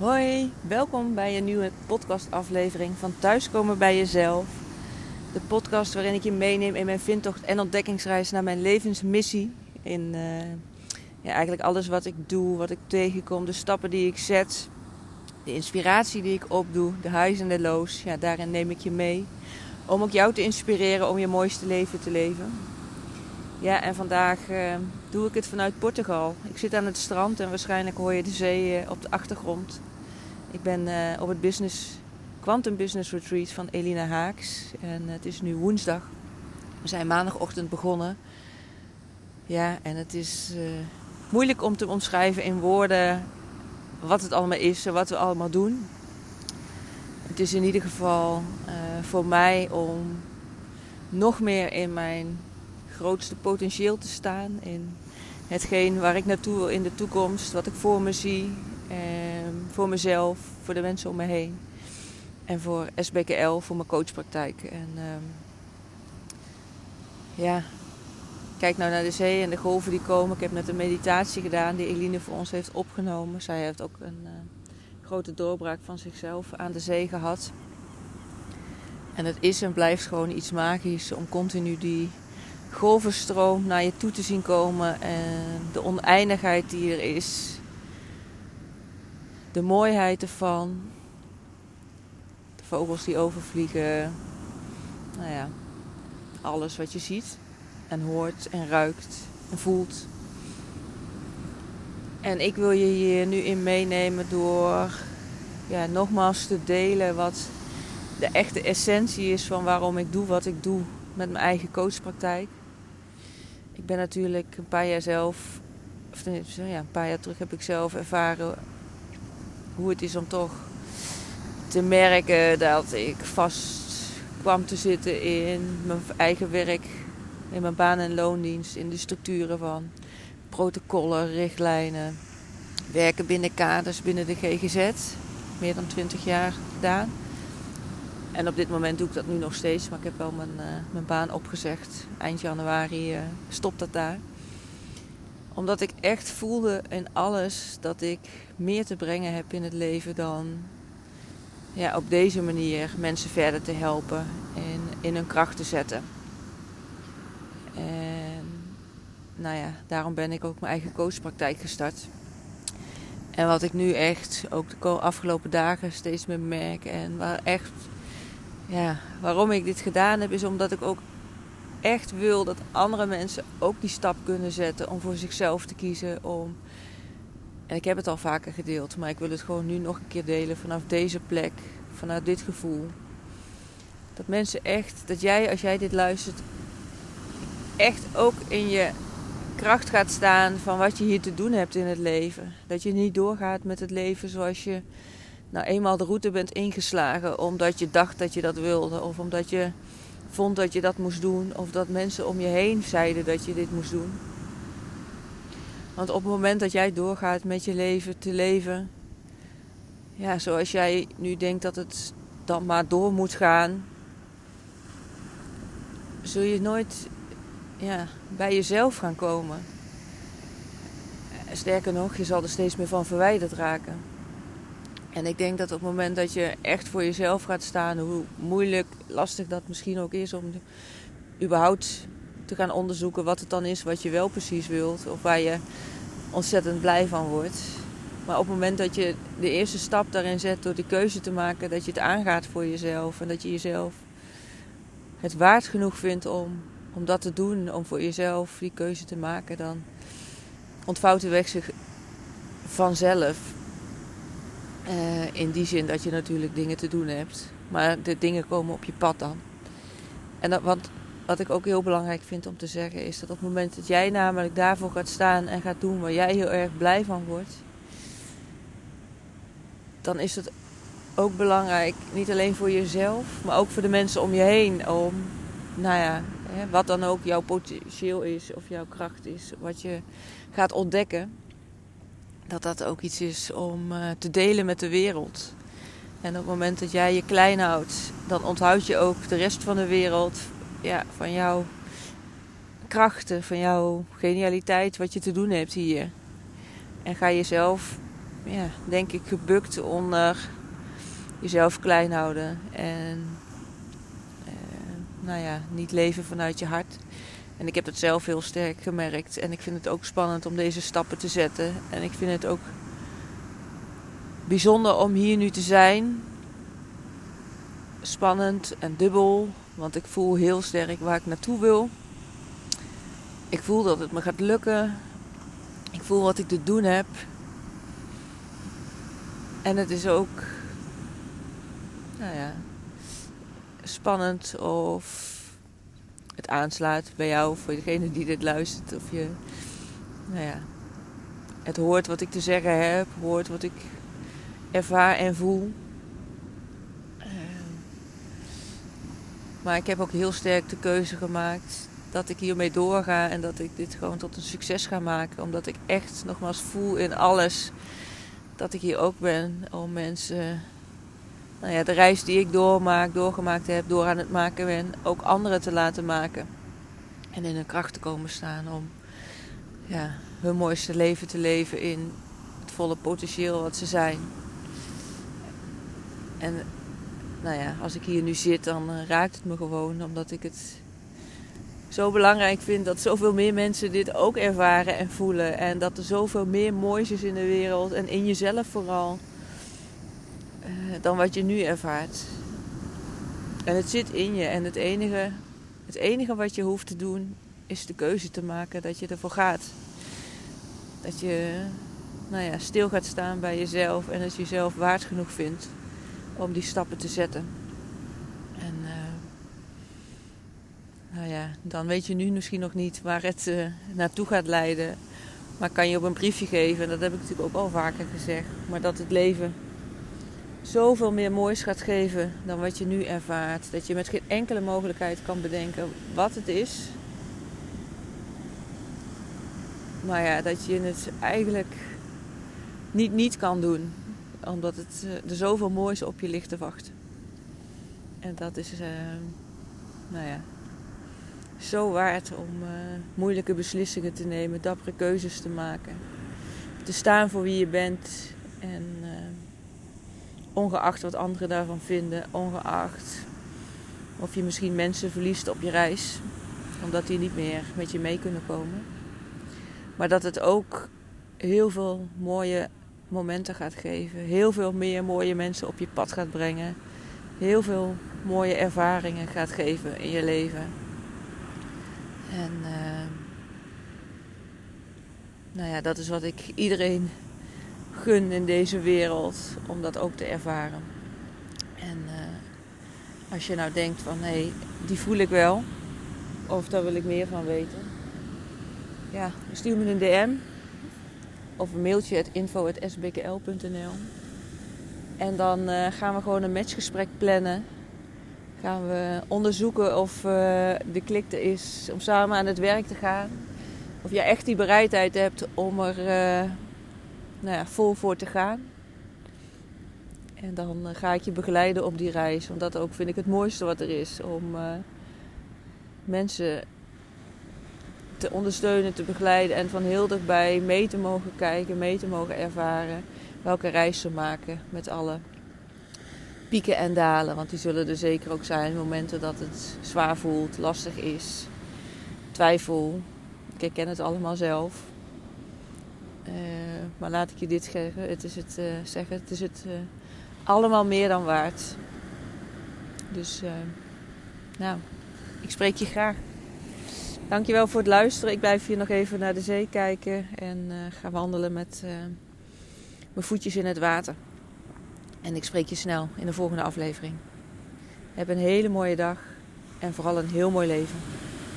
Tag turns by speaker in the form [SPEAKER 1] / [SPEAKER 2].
[SPEAKER 1] Hoi, welkom bij een nieuwe podcastaflevering van Thuiskomen bij Jezelf. De podcast waarin ik je meeneem in mijn vindtocht en ontdekkingsreis naar mijn levensmissie. In uh, ja, eigenlijk alles wat ik doe, wat ik tegenkom, de stappen die ik zet, de inspiratie die ik opdoe, de highs en de lows. Ja, daarin neem ik je mee. Om ook jou te inspireren om je mooiste leven te leven. Ja, en vandaag uh, doe ik het vanuit Portugal. Ik zit aan het strand en waarschijnlijk hoor je de zee uh, op de achtergrond. Ik ben uh, op het business, Quantum Business Retreat van Elina Haaks. En het is nu woensdag. We zijn maandagochtend begonnen. Ja, en het is moeilijk om te omschrijven in woorden wat het allemaal is en wat we allemaal doen. Het is in ieder geval voor mij om nog meer in mijn grootste potentieel te staan. In hetgeen waar ik naartoe wil in de toekomst, wat ik voor me zie. Eh, voor mezelf, voor de mensen om me heen. En voor SBKL, voor mijn coachpraktijk. En ehm, ja, kijk nou naar de zee en de golven die komen. Ik heb net een meditatie gedaan die Eline voor ons heeft opgenomen. Zij heeft ook een uh, grote doorbraak van zichzelf aan de zee gehad. En het is en blijft gewoon iets magisch om continu die golvenstroom naar je toe te zien komen. En de oneindigheid die er is. De mooiheid ervan. De vogels die overvliegen. Nou ja, alles wat je ziet en hoort en ruikt en voelt. En ik wil je hier nu in meenemen door ja, nogmaals te delen wat de echte essentie is van waarom ik doe wat ik doe met mijn eigen coachpraktijk. Ik ben natuurlijk een paar jaar zelf, of ja, een paar jaar terug heb ik zelf ervaren hoe het is om toch te merken dat ik vast kwam te zitten in mijn eigen werk, in mijn baan- en loondienst, in de structuren van protocollen, richtlijnen, werken binnen kaders binnen de GGZ, meer dan 20 jaar gedaan. En op dit moment doe ik dat nu nog steeds, maar ik heb wel mijn, uh, mijn baan opgezegd. Eind januari uh, stopt dat daar. Omdat ik echt voelde in alles dat ik meer te brengen heb in het leven dan ja, op deze manier mensen verder te helpen en in hun kracht te zetten. En nou ja, daarom ben ik ook mijn eigen coachpraktijk gestart. En wat ik nu echt, ook de afgelopen dagen, steeds meer merk en waar echt ja, waarom ik dit gedaan heb, is omdat ik ook echt wil dat andere mensen ook die stap kunnen zetten om voor zichzelf te kiezen. Om... En ik heb het al vaker gedeeld, maar ik wil het gewoon nu nog een keer delen vanaf deze plek, vanuit dit gevoel. Dat mensen echt, dat jij als jij dit luistert, echt ook in je kracht gaat staan van wat je hier te doen hebt in het leven. Dat je niet doorgaat met het leven zoals je nou eenmaal de route bent ingeslagen omdat je dacht dat je dat wilde, of omdat je vond dat je dat moest doen, of dat mensen om je heen zeiden dat je dit moest doen. Want op het moment dat jij doorgaat met je leven te leven, ja, zoals jij nu denkt dat het dan maar door moet gaan, zul je nooit ja, bij jezelf gaan komen. Sterker nog, je zal er steeds meer van verwijderd raken. En ik denk dat op het moment dat je echt voor jezelf gaat staan, hoe moeilijk, lastig dat misschien ook is om überhaupt te gaan onderzoeken wat het dan is wat je wel precies wilt of waar je ontzettend blij van wordt. Maar op het moment dat je de eerste stap daarin zet door die keuze te maken, dat je het aangaat voor jezelf en dat je jezelf het waard genoeg vindt om, om dat te doen, om voor jezelf die keuze te maken, dan ontvouwt de weg zich vanzelf. Uh, in die zin dat je natuurlijk dingen te doen hebt. Maar de dingen komen op je pad dan. En want wat ik ook heel belangrijk vind om te zeggen is dat op het moment dat jij namelijk daarvoor gaat staan en gaat doen waar jij heel erg blij van wordt, dan is het ook belangrijk, niet alleen voor jezelf, maar ook voor de mensen om je heen, om, nou ja, hè, wat dan ook jouw potentieel is of jouw kracht is, wat je gaat ontdekken dat dat ook iets is om uh, te delen met de wereld. En op het moment dat jij je klein houdt, dan onthoud je ook de rest van de wereld ja, van jouw krachten, van jouw genialiteit, wat je te doen hebt hier. En ga jezelf ja, denk ik, gebukt onder jezelf klein houden. En uh, nou ja, niet leven vanuit je hart. En ik heb dat zelf heel sterk gemerkt. En ik vind het ook spannend om deze stappen te zetten. En ik vind het ook bijzonder om hier nu te zijn. Spannend en dubbel. Want ik voel heel sterk waar ik naartoe wil. Ik voel dat het me gaat lukken. Ik voel wat ik te doen heb. En het is ook, nou ja, spannend of het aanslaat bij jou, voor degene die dit luistert. Of je, nou ja, het hoort wat ik te zeggen heb, hoort wat ik ervaar en voel. Ehm, maar ik heb ook heel sterk de keuze gemaakt dat ik hiermee doorga en dat ik dit gewoon tot een succes ga maken. Omdat ik echt nogmaals voel in alles dat ik hier ook ben om mensen, nou ja, de reis die ik doormaak, doorgemaakt heb, door aan het maken ben, ook anderen te laten maken. En in hun kracht te komen staan om ja, hun mooiste leven te leven in het volle potentieel wat ze zijn. En nou ja, als ik hier nu zit, dan eh, raakt het me gewoon omdat ik het zo belangrijk vind dat zoveel meer mensen dit ook ervaren en voelen. En dat er zoveel meer moois is in de wereld en in jezelf vooral. Dan wat je nu ervaart. En het zit in je. En het enige, het enige wat je hoeft te doen is de keuze te maken dat je ervoor gaat. Dat je nou ja, stil gaat staan bij jezelf en dat je jezelf waard genoeg vindt om die stappen te zetten. En uh, nou ja, dan weet je nu misschien nog niet waar het uh, naartoe gaat leiden. Maar kan je op een briefje geven, dat heb ik natuurlijk ook al vaker gezegd. Maar dat het leven zoveel meer moois gaat geven dan wat je nu ervaart. Dat je met geen enkele mogelijkheid kan bedenken wat het is. Maar ja, dat je het eigenlijk niet niet kan doen. Omdat het, uh, er zoveel moois op je ligt te wachten. En dat is, uh, nou ja, zo waard om uh, moeilijke beslissingen te nemen, dappere keuzes te maken. Te staan voor wie je bent en ongeacht wat anderen daarvan vinden, ongeacht of je misschien mensen verliest op je reis, omdat die niet meer met je mee kunnen komen. Maar dat het ook heel veel mooie momenten gaat geven, heel veel meer mooie mensen op je pad gaat brengen, heel veel mooie ervaringen gaat geven in je leven. En uh, nou ja, dat is wat ik iedereen gun in deze wereld om dat ook te ervaren. En uh, als je nou denkt van hé, hey, die voel ik wel, of daar wil ik meer van weten, ja, stuur me een DM of een mailtje at info.sbkl.nl. En dan uh, gaan we gewoon een matchgesprek plannen gaan we onderzoeken of uh, de klik er is om samen aan het werk te gaan. Of je echt die bereidheid hebt om er nou ja, vol voor te gaan. En dan uh, ga ik je begeleiden op die reis. Want dat ook vind ik het mooiste wat er is. Om mensen te ondersteunen, te begeleiden en van heel dichtbij mee te mogen kijken, mee te mogen ervaren welke reis ze maken met allen pieken en dalen. Want die zullen er zeker ook zijn. Momenten dat het zwaar voelt, lastig is, twijfel. Ik ken het allemaal zelf. Uh, maar laat ik je dit zeggen. Het is het, zeggen. Het is het allemaal meer dan waard. Dus nou, ik spreek je graag. Dankjewel voor het luisteren. Ik blijf hier nog even naar de zee kijken en ga wandelen met mijn voetjes in het water. En ik spreek je snel in de volgende aflevering. Heb een hele mooie dag en vooral een heel mooi leven.